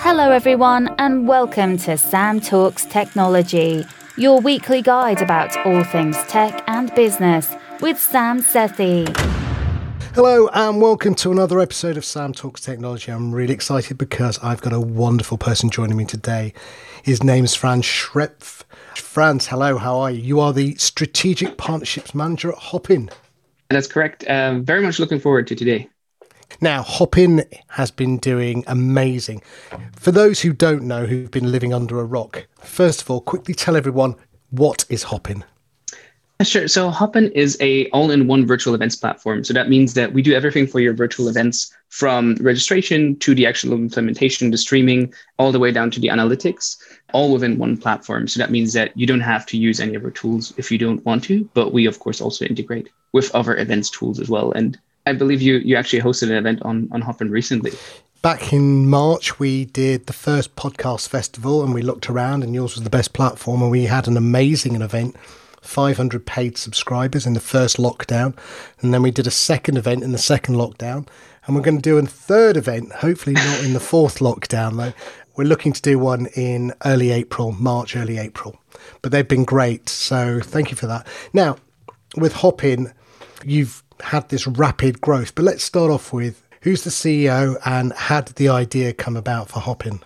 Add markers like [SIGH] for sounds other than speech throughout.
Hello, everyone, and welcome to Sam Talks Technology, your weekly guide about all things tech and business with Sam Sethi. Hello and welcome to another episode of Sam Talks Technology. I'm really excited because I've got a wonderful person joining me today. His name is Franz Schrepf. Franz, hello, how are you? You are the Strategic Partnerships Manager at Hopin. That's correct. Um, very much looking forward to today. Now, Hopin has been doing amazing. For those who don't know, who've been living under a rock, first of all, quickly tell everyone what is Hopin? Sure. So Hopin is a all-in-one virtual events platform. So that means that we do everything for your virtual events from registration to the actual implementation, the streaming, all the way down to the analytics, all within one platform. So that means that you don't have to use any of our tools if you don't want to, but we of course also integrate with other events tools as well. And I believe you you actually hosted an event on on Hopin recently. Back in March, we did the first podcast festival and we looked around, and yours was the best platform. And we had an amazing event 500 paid subscribers in the first lockdown. And then we did a second event in the second lockdown. And we're going to do a third event, hopefully not in the fourth lockdown, though. We're looking to do one in early April, March, early April. But they've been great. So thank you for that. Now, with Hopin, you've had this rapid growth. But let's start off with who's the CEO and how did the idea come about for Hopin?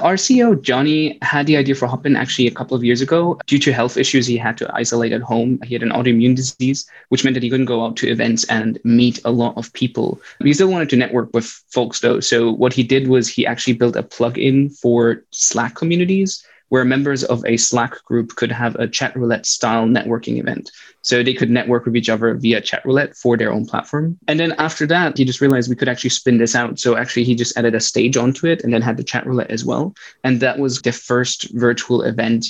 Our CEO, Johnny, had the idea for Hopin actually a couple of years ago. Due to health issues, he had to isolate at home. He had an autoimmune disease, which meant that he couldn't go out to events and meet a lot of people. He still wanted to network with folks, though. So, what he did was he actually built a plugin for Slack communities where members of a Slack group could have a chat roulette style networking event. So they could network with each other via chat roulette for their own platform. And then after that, he just realized we could actually spin this out. So actually, he just added a stage onto it and then had the chat roulette as well. And that was the first virtual event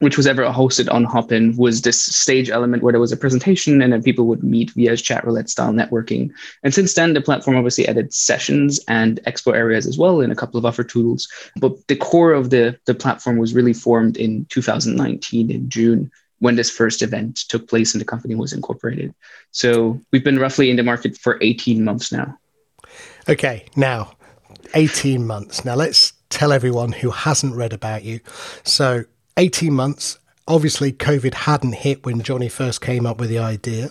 which was ever hosted on Hopin was this stage element where there was a presentation and then people would meet via chat roulette style networking. And since then, the platform obviously added sessions and expo areas as well and a couple of other tools. But the core of the, the platform was really formed in 2019 in June when this first event took place and the company was incorporated. So we've been roughly in the market for 18 months now. Okay, now 18 months. Now let's tell everyone who hasn't read about you. So 18 months. Obviously, COVID hadn't hit when Johnny first came up with the idea.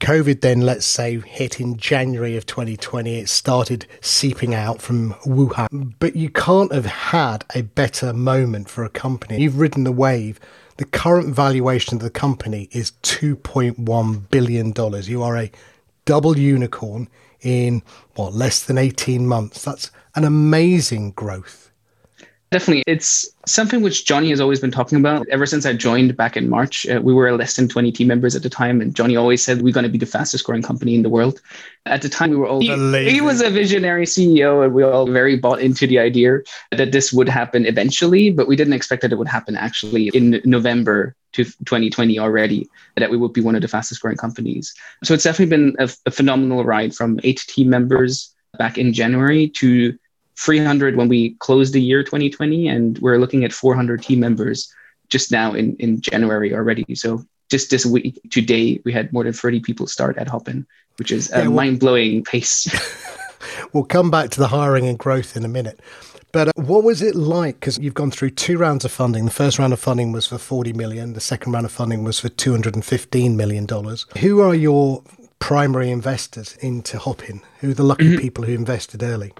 COVID then, let's say, hit in January of 2020. It started seeping out from Wuhan. But you can't have had a better moment for a company. You've ridden the wave. The current valuation of the company is $2.1 billion. You are a double unicorn in what, less than 18 months. That's an amazing growth. Definitely. It's something which Johnny has always been talking about. Ever since I joined back in March, uh, we were less than 20 team members at the time. And Johnny always said we're going to be the fastest growing company in the world. At the time, we were all, he, he was a visionary CEO and we all very bought into the idea that this would happen eventually, but we didn't expect that it would happen actually in November to 2020 already, that we would be one of the fastest growing companies. So it's definitely been a, a phenomenal ride from eight team members back in January to 300 when we closed the year 2020, and we're looking at 400 team members just now in, in January already. So just this week, today, we had more than 30 people start at Hopin, which is a yeah, well, mind blowing pace. [LAUGHS] we'll come back to the hiring and growth in a minute. But uh, what was it like? Because you've gone through two rounds of funding. The first round of funding was for 40 million. The second round of funding was for 215 million dollars. Who are your primary investors into Hopin? Who are the lucky [CLEARS THROAT] people who invested early?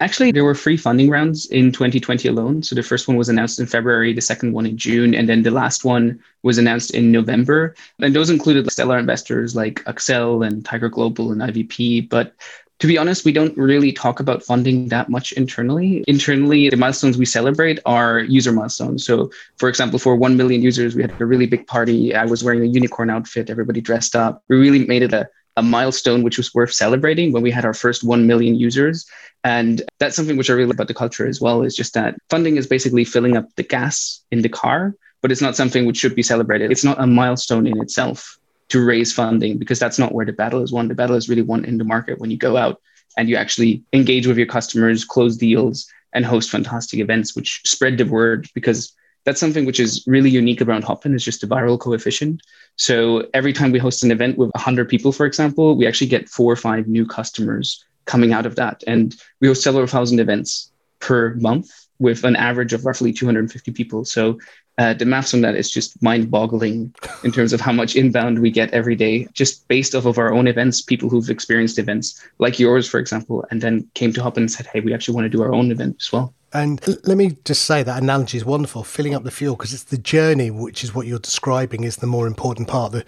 Actually, there were three funding rounds in 2020 alone. So the first one was announced in February, the second one in June, and then the last one was announced in November. And those included stellar investors like Accel and Tiger Global and IVP. But to be honest, we don't really talk about funding that much internally. Internally, the milestones we celebrate are user milestones. So, for example, for 1 million users, we had a really big party. I was wearing a unicorn outfit, everybody dressed up. We really made it a a milestone which was worth celebrating when we had our first 1 million users. And that's something which I really like about the culture as well is just that funding is basically filling up the gas in the car, but it's not something which should be celebrated. It's not a milestone in itself to raise funding because that's not where the battle is won. The battle is really won in the market when you go out and you actually engage with your customers, close deals, and host fantastic events which spread the word because that's something which is really unique around Hopin is just the viral coefficient. So every time we host an event with 100 people, for example, we actually get four or five new customers coming out of that. And we host several thousand events per month with an average of roughly 250 people. So uh, the maths on that is just mind boggling in terms of how much inbound we get every day, just based off of our own events, people who've experienced events like yours, for example, and then came to Hopin and said, hey, we actually want to do our own event as well. And let me just say that analogy is wonderful, filling up the fuel, because it's the journey, which is what you're describing, is the more important part. The,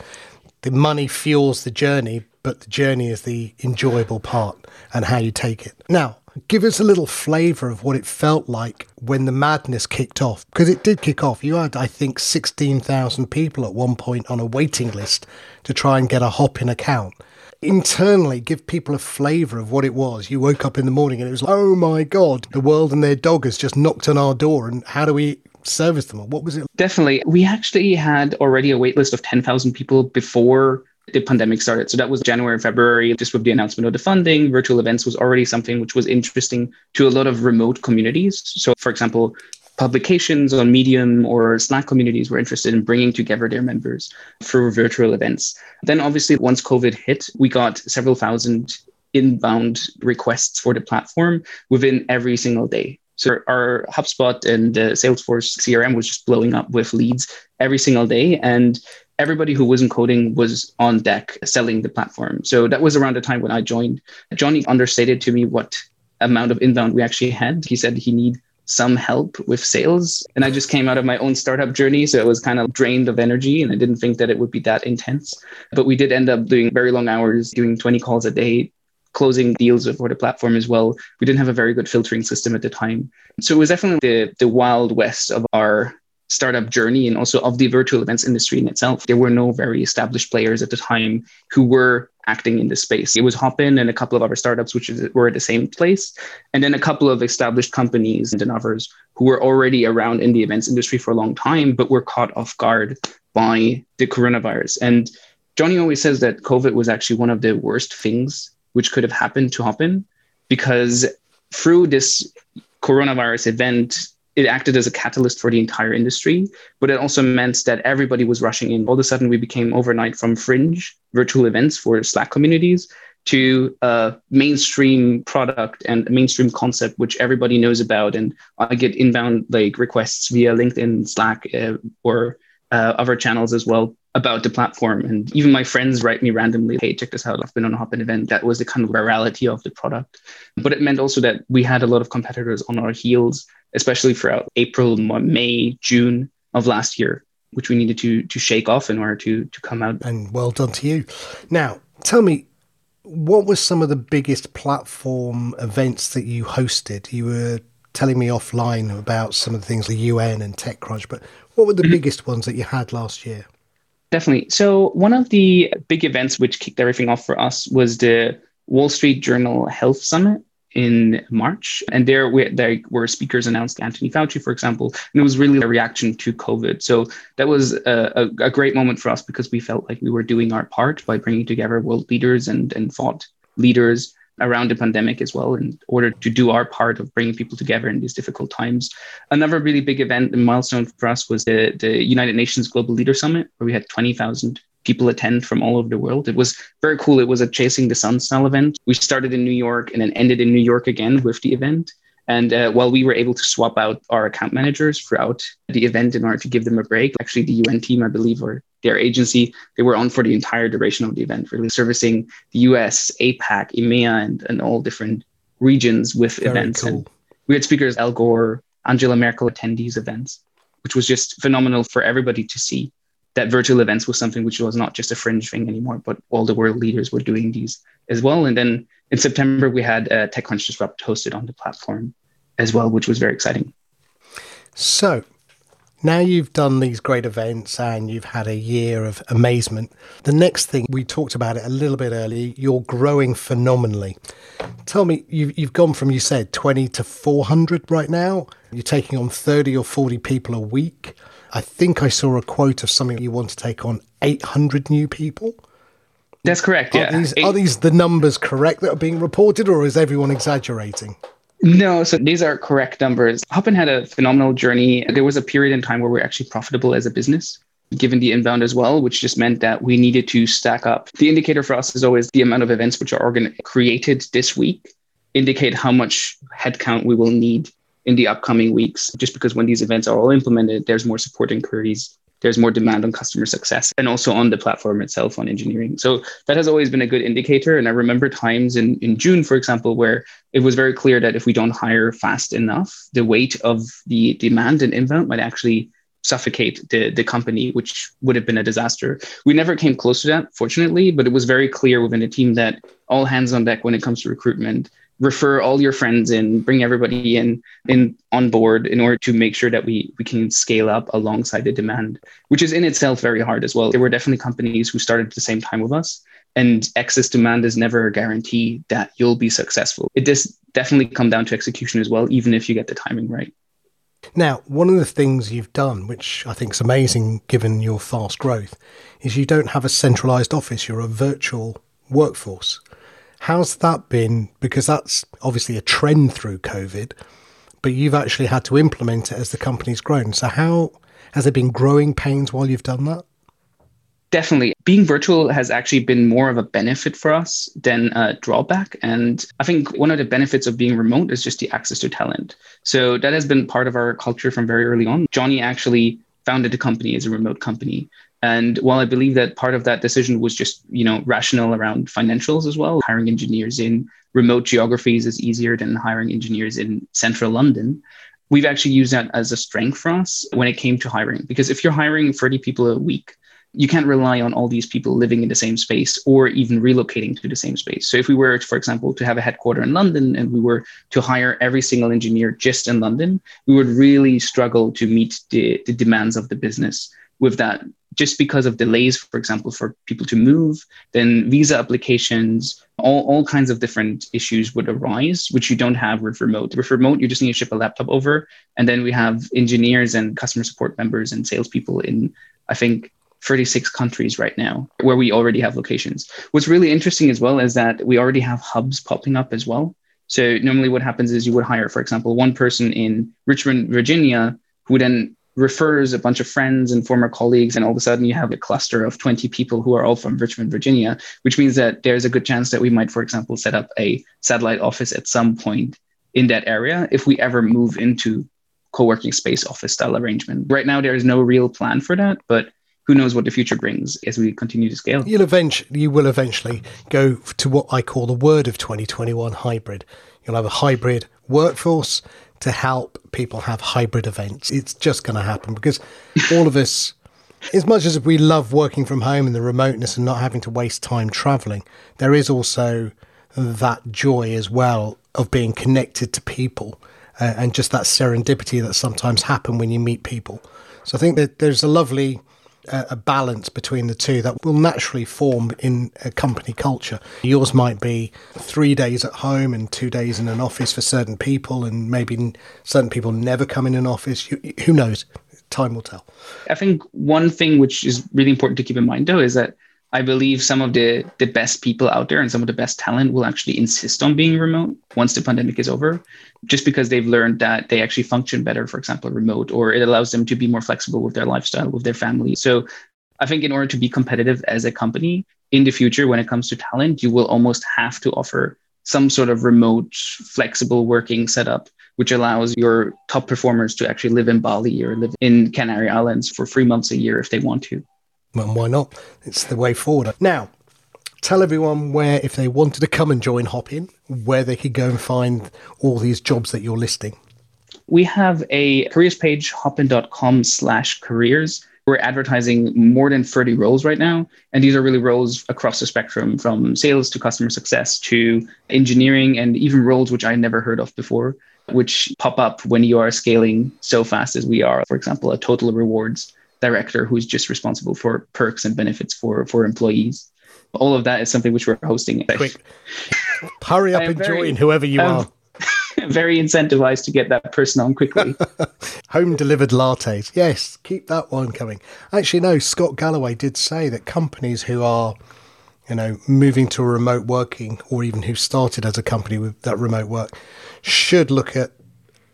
the money fuels the journey, but the journey is the enjoyable part and how you take it. Now, Give us a little flavour of what it felt like when the madness kicked off, because it did kick off. You had, I think, 16,000 people at one point on a waiting list to try and get a Hopin account. Internally, give people a flavour of what it was. You woke up in the morning and it was like, oh my God, the world and their dog has just knocked on our door, and how do we service them? What was it? Definitely. We actually had already a wait list of 10,000 people before the pandemic started. So that was January, February, just with the announcement of the funding. Virtual events was already something which was interesting to a lot of remote communities. So, for example, publications on Medium or Slack communities were interested in bringing together their members for virtual events. Then, obviously, once COVID hit, we got several thousand inbound requests for the platform within every single day. So our HubSpot and uh, Salesforce CRM was just blowing up with leads every single day. And everybody who wasn't coding was on deck selling the platform. So that was around the time when I joined. Johnny understated to me what amount of inbound we actually had. He said he need some help with sales. And I just came out of my own startup journey. So it was kind of drained of energy and I didn't think that it would be that intense. But we did end up doing very long hours, doing 20 calls a day, closing deals for the platform as well. We didn't have a very good filtering system at the time. So it was definitely the, the wild west of our startup journey and also of the virtual events industry in itself. There were no very established players at the time who were acting in this space. It was Hopin and a couple of other startups which were at the same place, and then a couple of established companies and others who were already around in the events industry for a long time, but were caught off guard by the coronavirus. And Johnny always says that COVID was actually one of the worst things which could have happened to Hopin because through this coronavirus event, it acted as a catalyst for the entire industry, but it also meant that everybody was rushing in. All of a sudden, we became overnight from fringe virtual events for Slack communities to a mainstream product and a mainstream concept which everybody knows about. And I get inbound like requests via LinkedIn, Slack, uh, or uh, other channels as well about the platform. And even my friends write me randomly, hey, check this out. I've been on a Hopin event. That was the kind of virality of the product. But it meant also that we had a lot of competitors on our heels, especially throughout April, May, June of last year, which we needed to to shake off in order to to come out. And well done to you. Now, tell me, what were some of the biggest platform events that you hosted? You were telling me offline about some of the things the UN and TechCrunch, but what were the mm-hmm. biggest ones that you had last year? Definitely. So, one of the big events which kicked everything off for us was the Wall Street Journal Health Summit in March. And there, we, there were speakers announced, Anthony Fauci, for example, and it was really a reaction to COVID. So, that was a, a, a great moment for us because we felt like we were doing our part by bringing together world leaders and, and thought leaders around the pandemic as well in order to do our part of bringing people together in these difficult times. Another really big event and milestone for us was the, the United Nations Global Leader Summit, where we had 20,000 people attend from all over the world. It was very cool. It was a Chasing the Sun style event. We started in New York and then ended in New York again with the event. And uh, while we were able to swap out our account managers throughout the event in order to give them a break, actually the UN team, I believe, or their agency, they were on for the entire duration of the event, really servicing the US, APAC, EMEA, and, and all different regions with Very events. Cool. And we had speakers, Al Gore, Angela Merkel attend these events, which was just phenomenal for everybody to see that virtual events was something which was not just a fringe thing anymore, but all the world leaders were doing these as well. And then in September, we had uh, TechCrunch Disrupt hosted on the platform as well, which was very exciting. So now you've done these great events and you've had a year of amazement. The next thing, we talked about it a little bit earlier, you're growing phenomenally. Tell me, you've, you've gone from, you said, 20 to 400 right now. You're taking on 30 or 40 people a week. I think I saw a quote of something you want to take on 800 new people. That's correct. Yeah. Are these, are these the numbers correct that are being reported, or is everyone exaggerating? No, so these are correct numbers. Hopin had a phenomenal journey. There was a period in time where we we're actually profitable as a business, given the inbound as well, which just meant that we needed to stack up. The indicator for us is always the amount of events which are organ- created this week indicate how much headcount we will need in the upcoming weeks, just because when these events are all implemented, there's more support inquiries there's more demand on customer success and also on the platform itself on engineering. So that has always been a good indicator. And I remember times in, in June, for example, where it was very clear that if we don't hire fast enough, the weight of the demand and inbound might actually suffocate the, the company, which would have been a disaster. We never came close to that, fortunately, but it was very clear within the team that all hands on deck when it comes to recruitment refer all your friends in, bring everybody in in on board in order to make sure that we we can scale up alongside the demand, which is in itself very hard as well. There were definitely companies who started at the same time with us, and excess demand is never a guarantee that you'll be successful. It does definitely come down to execution as well, even if you get the timing right. Now, one of the things you've done, which I think is amazing given your fast growth, is you don't have a centralized office, you're a virtual workforce. How's that been? Because that's obviously a trend through COVID, but you've actually had to implement it as the company's grown. So, how has there been growing pains while you've done that? Definitely. Being virtual has actually been more of a benefit for us than a drawback. And I think one of the benefits of being remote is just the access to talent. So that has been part of our culture from very early on. Johnny actually founded the company as a remote company. And while I believe that part of that decision was just, you know, rational around financials as well, hiring engineers in remote geographies is easier than hiring engineers in central London. We've actually used that as a strength for us when it came to hiring. Because if you're hiring 30 people a week, you can't rely on all these people living in the same space or even relocating to the same space. So if we were, for example, to have a headquarter in London and we were to hire every single engineer just in London, we would really struggle to meet the, the demands of the business with that just because of delays, for example, for people to move, then visa applications, all, all kinds of different issues would arise, which you don't have with remote. With remote, you just need to ship a laptop over. And then we have engineers and customer support members and salespeople in, I think, 36 countries right now where we already have locations. What's really interesting as well is that we already have hubs popping up as well. So normally what happens is you would hire, for example, one person in Richmond, Virginia, who then refers a bunch of friends and former colleagues, and all of a sudden you have a cluster of 20 people who are all from Richmond, Virginia, which means that there's a good chance that we might, for example, set up a satellite office at some point in that area if we ever move into co-working space office style arrangement. Right now, there is no real plan for that, but who knows what the future brings as we continue to scale. You'll eventually, you will eventually go to what I call the word of 2021 hybrid. You'll have a hybrid workforce to help people have hybrid events. It's just going to happen because all of us, as much as we love working from home and the remoteness and not having to waste time traveling, there is also that joy as well of being connected to people uh, and just that serendipity that sometimes happen when you meet people. So I think that there's a lovely a balance between the two that will naturally form in a company culture. Yours might be three days at home and two days in an office for certain people, and maybe certain people never come in an office. Who knows? Time will tell. I think one thing which is really important to keep in mind, though, is that I believe some of the the best people out there and some of the best talent will actually insist on being remote once the pandemic is over, just because they've learned that they actually function better, for example, remote, or it allows them to be more flexible with their lifestyle, with their family. So I think in order to be competitive as a company in the future when it comes to talent, you will almost have to offer some sort of remote, flexible working setup, which allows your top performers to actually live in Bali or live in Canary Islands for three months a year if they want to. Well, why not? It's the way forward. Now, tell everyone where, if they wanted to come and join Hopin, where they could go and find all these jobs that you're listing. We have a careers page, hopin.com slash careers. We're advertising more than 30 roles right now. And these are really roles across the spectrum from sales to customer success to engineering and even roles which I never heard of before, which pop up when you are scaling so fast as we are. For example, a total rewards director who's just responsible for perks and benefits for for employees. All of that is something which we're hosting. Quick, hurry up and very, join whoever you um, are. [LAUGHS] very incentivized to get that person on quickly. [LAUGHS] Home delivered lattes. Yes, keep that one coming. Actually, no, Scott Galloway did say that companies who are, you know, moving to remote working or even who started as a company with that remote work should look at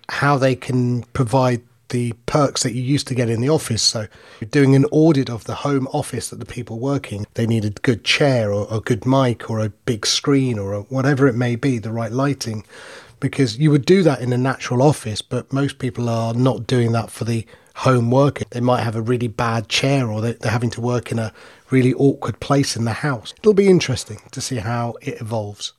how they can provide the perks that you used to get in the office. So, doing an audit of the home office that the people working, they need a good chair or a good mic or a big screen or a, whatever it may be, the right lighting, because you would do that in a natural office, but most people are not doing that for the home worker. They might have a really bad chair or they're having to work in a really awkward place in the house. It'll be interesting to see how it evolves.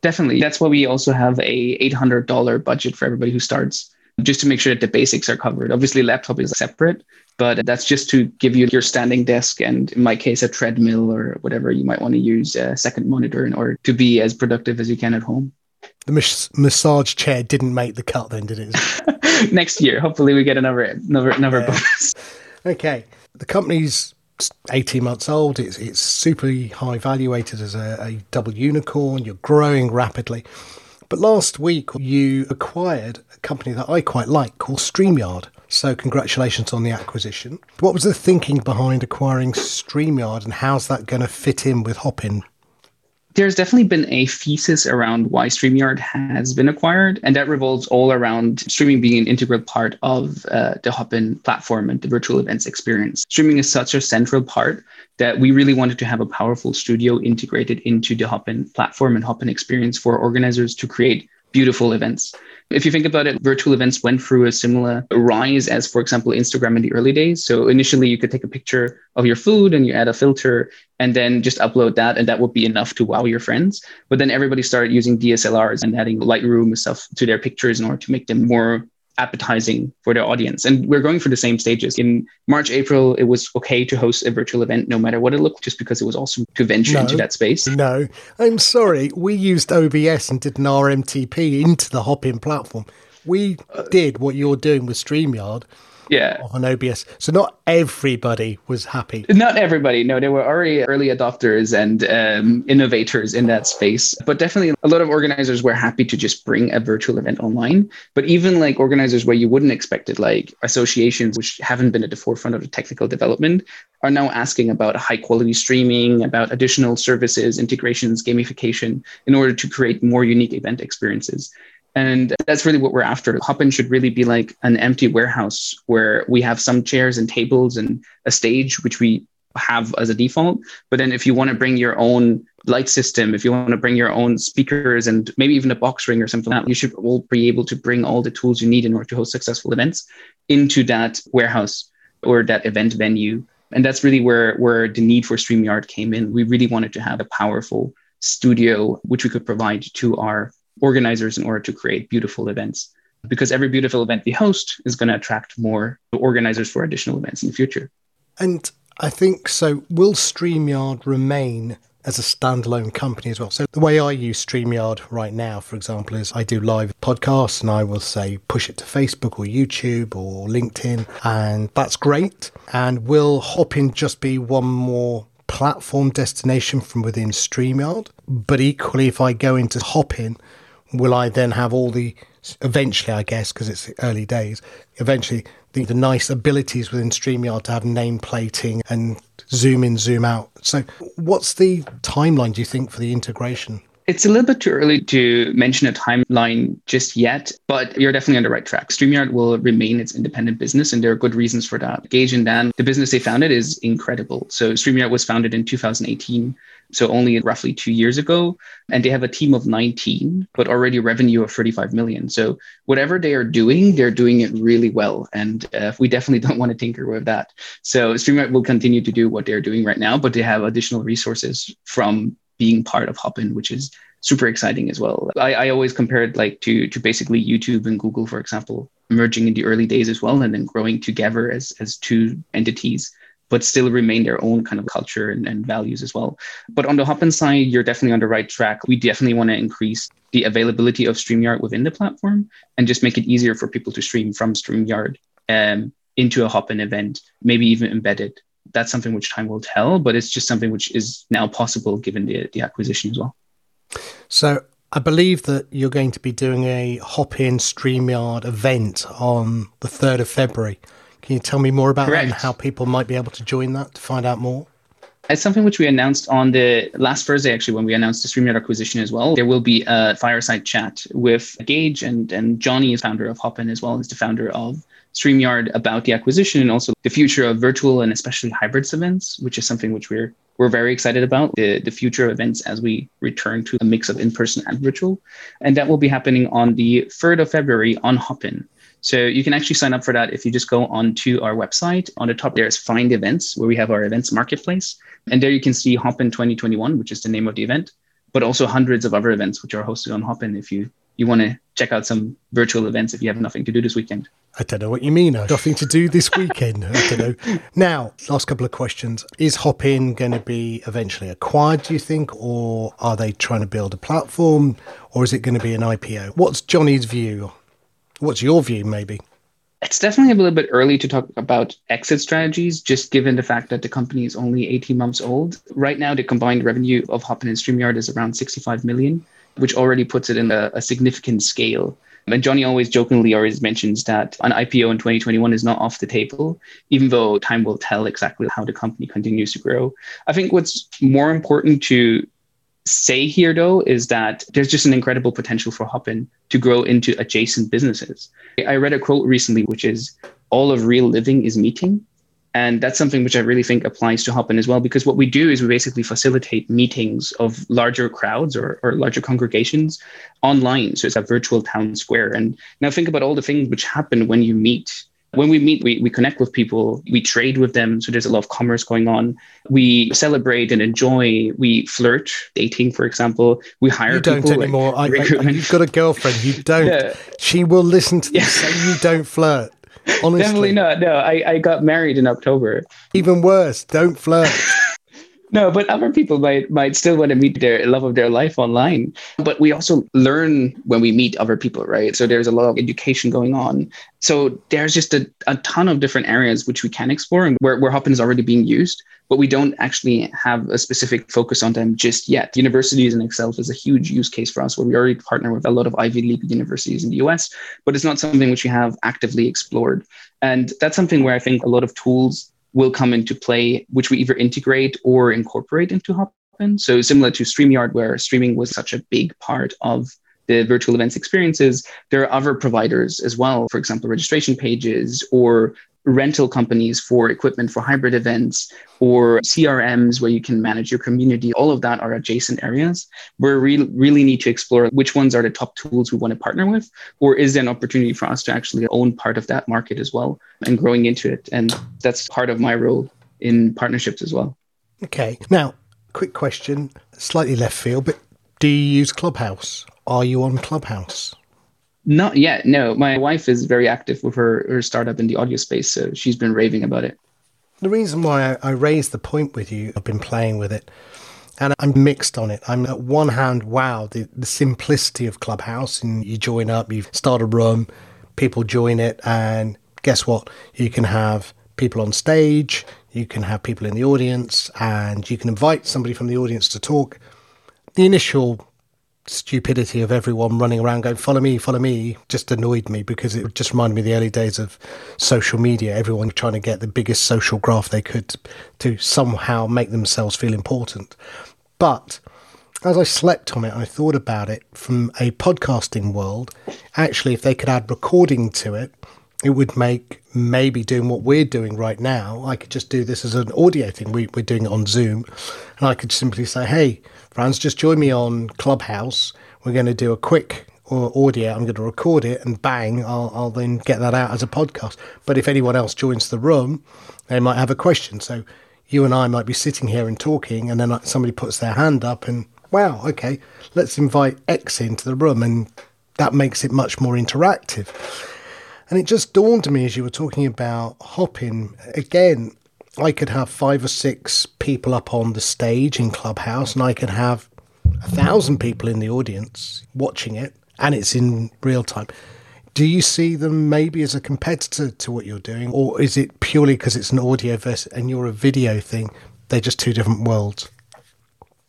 Definitely. That's why we also have a $800 budget for everybody who starts, just to make sure that the basics are covered. Obviously, laptop is separate, but that's just to give you your standing desk and, in my case, a treadmill or whatever you might want to use, a second monitor in order to be as productive as you can at home. The mas- massage chair didn't make the cut, then, did it? [LAUGHS] Next year, hopefully, we get another another another yeah. bonus. [LAUGHS] Okay, the company's 18 months old. It's, it's super high valuated as a, a double unicorn. You're growing rapidly. But last week, you acquired a company that I quite like called StreamYard. So, congratulations on the acquisition. What was the thinking behind acquiring StreamYard and how's that going to fit in with Hopin? There's definitely been a thesis around why StreamYard has been acquired, and that revolves all around streaming being an integral part of uh, the Hopin platform and the virtual events experience. Streaming is such a central part that we really wanted to have a powerful studio integrated into the Hopin platform and Hopin experience for organizers to create beautiful events. If you think about it, virtual events went through a similar rise as, for example, Instagram in the early days. So initially, you could take a picture of your food and you add a filter and then just upload that, and that would be enough to wow your friends. But then everybody started using DSLRs and adding Lightroom and stuff to their pictures in order to make them more appetizing for the audience. And we're going through the same stages. In March, April, it was okay to host a virtual event no matter what it looked, just because it was awesome to venture no, into that space. No, I'm sorry. We used OBS and did an RMTP into the Hopin platform. We uh, did what you're doing with StreamYard yeah. on OBS. So not everybody was happy. Not everybody. No, there were already early adopters and um, innovators in that space. But definitely a lot of organizers were happy to just bring a virtual event online. But even like organizers where you wouldn't expect it, like associations which haven't been at the forefront of the technical development, are now asking about high quality streaming, about additional services, integrations, gamification in order to create more unique event experiences. And that's really what we're after. Hopin should really be like an empty warehouse where we have some chairs and tables and a stage, which we have as a default. But then if you want to bring your own light system, if you want to bring your own speakers and maybe even a box ring or something like that, you should all be able to bring all the tools you need in order to host successful events into that warehouse or that event venue. And that's really where, where the need for StreamYard came in. We really wanted to have a powerful studio which we could provide to our organizers in order to create beautiful events. Because every beautiful event we host is going to attract more organizers for additional events in the future. And I think so. Will StreamYard remain as a standalone company as well. So the way I use StreamYard right now, for example, is I do live podcasts and I will say push it to Facebook or YouTube or LinkedIn, and that's great. And will Hopin just be one more platform destination from within StreamYard? But equally, if I go into Hopin, will I then have all the eventually, I guess, because it's the early days, eventually the, the nice abilities within StreamYard to have name plating and zoom in, zoom out. So, what's the timeline, do you think, for the integration? It's a little bit too early to mention a timeline just yet, but you're definitely on the right track. StreamYard will remain its independent business, and there are good reasons for that. Geige and Dan, the business they founded is incredible. So StreamYard was founded in 2018 so only roughly two years ago. And they have a team of 19, but already revenue of 35 million. So whatever they are doing, they're doing it really well. And uh, we definitely [LAUGHS] don't want to tinker with that. So StreamYard will continue to do what they're doing right now, but they have additional resources from being part of Hopin, which is super exciting as well. I, I always compare it like to to basically YouTube and Google, for example, merging in the early days as well, and then growing together as as two entities but still remain their own kind of culture and, and values as well. But on the Hopin side, you're definitely on the right track. We definitely want to increase the availability of StreamYard within the platform and just make it easier for people to stream from StreamYard um, into a Hopin event, maybe even embedded. That's something which time will tell, but it's just something which is now possible given the, the acquisition as well. So I believe that you're going to be doing a Hopin StreamYard event on the 3rd of February. Can you tell me more about Correct. that and how people might be able to join that to find out more? It's something which we announced on the last Thursday, actually, when we announced the StreamYard acquisition as well. There will be a fireside chat with Geige and, and Johnny is founder of Hopin as well as the founder of StreamYard about the acquisition and also the future of virtual and especially hybrids events, which is something which we're we're very excited about the, the future of events as we return to a mix of in-person and virtual. And that will be happening on the 3rd of February on Hopin. So you can actually sign up for that if you just go onto our website. On the top, there's Find Events, where we have our events marketplace. And there you can see Hopin 2021, which is the name of the event, but also hundreds of other events which are hosted on Hopin if you, you want to check out some virtual events if you have nothing to do this weekend. I don't know what you mean. Nothing to do this weekend. I don't know. [LAUGHS] Now, last couple of questions. Is Hopin going to be eventually acquired, do you think? Or are they trying to build a platform? Or is it going to be an IPO? What's Johnny's view What's your view, maybe? It's definitely a little bit early to talk about exit strategies, just given the fact that the company is only 18 months old. Right now, the combined revenue of Hopin and StreamYard is around 65 million, which already puts it in a, a significant scale. And Johnny always jokingly always mentions that an IPO in 2021 is not off the table, even though time will tell exactly how the company continues to grow. I think what's more important to say here though is that there's just an incredible potential for Hopin to grow into adjacent businesses. I read a quote recently which is all of real living is meeting. And that's something which I really think applies to Hopin as well, because what we do is we basically facilitate meetings of larger crowds or, or larger congregations online. So it's a virtual town square. And now think about all the things which happen when you meet when we meet, we, we connect with people, we trade with them. So there's a lot of commerce going on. We celebrate and enjoy. We flirt, dating, for example. We hire you don't people, anymore. Like I, I, you've got a girlfriend. You [LAUGHS] don't. Yeah. She will listen to this yeah. you don't flirt. Honestly. Definitely not. No, I, I got married in October. Even worse, don't flirt. [LAUGHS] No, but other people might might still want to meet their love of their life online. But we also learn when we meet other people, right? So there's a lot of education going on. So there's just a, a ton of different areas which we can explore and where, where Hopin is already being used, but we don't actually have a specific focus on them just yet. Universities in itself is a huge use case for us where we already partner with a lot of Ivy League universities in the US, but it's not something which we have actively explored. And that's something where I think a lot of tools will come into play, which we either integrate or incorporate into Hopin. So similar to StreamYard, where streaming was such a big part of the virtual events experiences, there are other providers as well, for example, registration pages or rental companies for equipment for hybrid events or CRMs where you can manage your community. All of that are adjacent areas where we really need to explore which ones are the top tools we want to partner with, or is there an opportunity for us to actually own part of that market as well and growing into it? And that's part of my role in partnerships as well. Okay. Now, quick question, slightly left field, but do you use Clubhouse? Are you on Clubhouse? Not yet. No, my wife is very active with her, her startup in the audio space, so she's been raving about it. The reason why I, I raised the point with you, I've been playing with it, and I'm mixed on it. I'm at one hand, wow, the, the simplicity of Clubhouse, and you join up, you start a room, people join it, and guess what? You can have people on stage, you can have people in the audience, and you can invite somebody from the audience to talk. The initial stupidity of everyone running around going follow me follow me just annoyed me because it just reminded me of the early days of social media everyone trying to get the biggest social graph they could to somehow make themselves feel important but as I slept on it, I thought about it from a podcasting world. Actually, if they could add recording to it, it would make maybe doing what we're doing right now. I could just do this as an audio thing. We, are doing it on Zoom. And I could simply say, hey, Franz, just join me on Clubhouse. We're going to do a quick uh, audio. I'm going to record it and bang, I'll, I'll then get that out as a podcast. But if anyone else joins the room, they might have a question. So you and I might be sitting here and talking, and then uh, somebody puts their hand up, and wow, okay, let's invite X into the room. And that makes it much more interactive. And it just dawned on me as you were talking about Hopin again. I could have five or six people up on the stage in Clubhouse, and I could have a thousand people in the audience watching it, and it's in real time. Do you see them maybe as a competitor to what you're doing, or is it purely because it's an audio versus and you're a video thing? They're just two different worlds.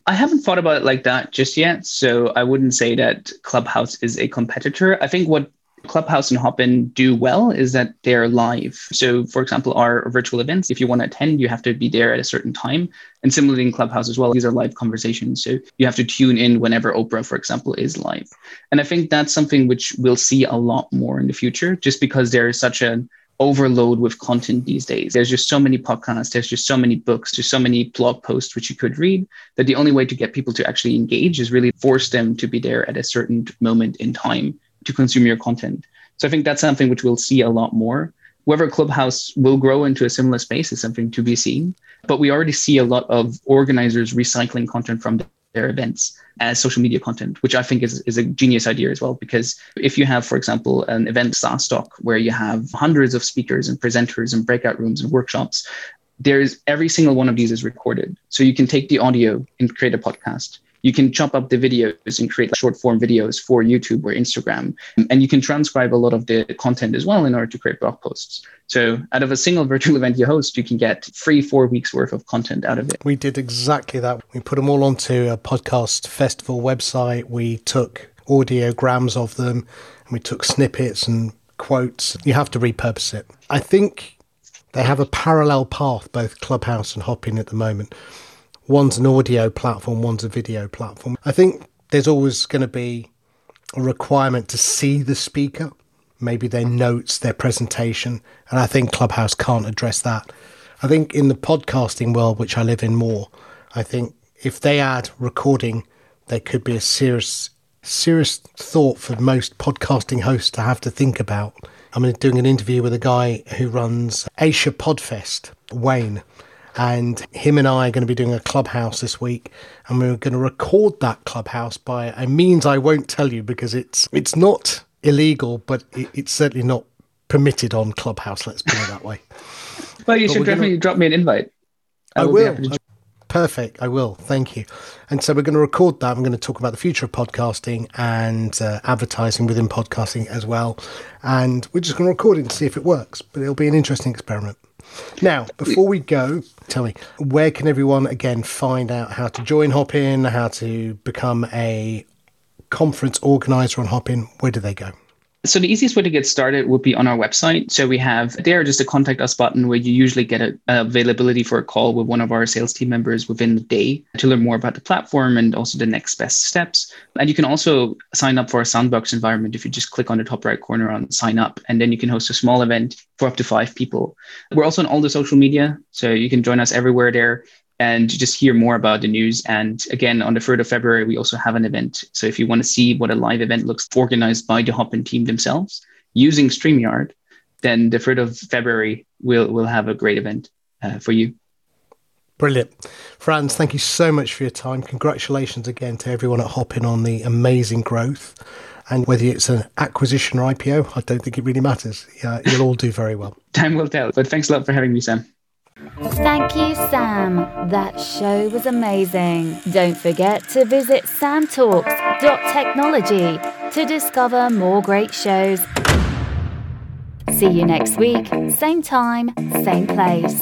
I haven't thought about it like that just yet, so I wouldn't say that Clubhouse is a competitor. I think what Clubhouse and Hopin do well is that they're live. So, for example, our virtual events, if you want to attend, you have to be there at a certain time. And similarly in Clubhouse as well, these are live conversations. So you have to tune in whenever Oprah, for example, is live. And I think that's something which we'll see a lot more in the future, just because there is such an overload with content these days. There's just so many podcasts, there's just so many books, there's so many blog posts which you could read that the only way to get people to actually engage is really force them to be there at a certain moment in time to consume your content. So I think that's something which we'll see a lot more. Whether Clubhouse will grow into a similar space is something to be seen. But we already see a lot of organizers recycling content from their events as social media content, which I think is, is a genius idea as well. Because if you have, for example, an event SaaStock where you have hundreds of speakers and presenters and breakout rooms and workshops, there's every single one of these is recorded. So you can take the audio and create a podcast you can chop up the videos and create short form videos for YouTube or Instagram. And you can transcribe a lot of the content as well in order to create blog posts. So out of a single [LAUGHS] virtual event you host, you can get free four weeks worth of content out of it. We did exactly that. We put them all onto a podcast festival website. We took audiograms of them and we took snippets and quotes. You have to repurpose it. I think they have a parallel path, both Clubhouse and Hopin at the moment one's an audio platform, one's a video platform. I think there's always going to be a requirement to see the speaker, maybe their notes, their presentation, and I think Clubhouse can't address that. I think in the podcasting world, which I live in more, I think if they add recording, there could be a serious, serious thought for most podcasting hosts to have to think about. I'm doing an interview with a guy who runs Asia Podfest, Wayne, and him and I are going to be doing a clubhouse this week, and we're going to record that clubhouse by a means I won't tell you because it's it's not illegal, but it, it's certainly not permitted on Clubhouse. Let's put it that way. [LAUGHS] well, you but should definitely gonna... drop me an invite. I, I will. will. Perfect. I will. Thank you. And so we're going to record that. I'm going to talk about the future of podcasting and uh, advertising within podcasting as well. And we're just going to record it and see if it works. But it'll be an interesting experiment. Now, before we go, tell me, where can everyone again find out how to join Hopin, how to become a conference organizer on Hopin? Where do they go? So the easiest way to get started would be on our website. So we have there just a contact us button where you usually get a, availability for a call with one of our sales team members within the day to learn more about the platform and also the next best steps. And you can also sign up for a sandbox environment if you just click on the top right corner on sign up, and then you can host a small event for up to five people. We're also on all the social media, so you can join us everywhere there and just hear more about the news. And again, on the 3rd of February, we also have an event. So if you want to see what a live event looks organized by the Hopin team themselves using StreamYard, then the 3rd of February, we'll, we'll have a great event uh, for you. Brilliant. Franz, thank you so much for your time. Congratulations again to everyone at Hopin on the amazing growth. And whether it's an acquisition or IPO, I don't think it really matters. Yeah, you'll all do very well. [LAUGHS] Time will tell. But thanks a lot for having me, Sam. Thank you, Sam. That show was amazing. Don't forget to visit samtalks.technology to discover more great shows. See you next week, same time, same place.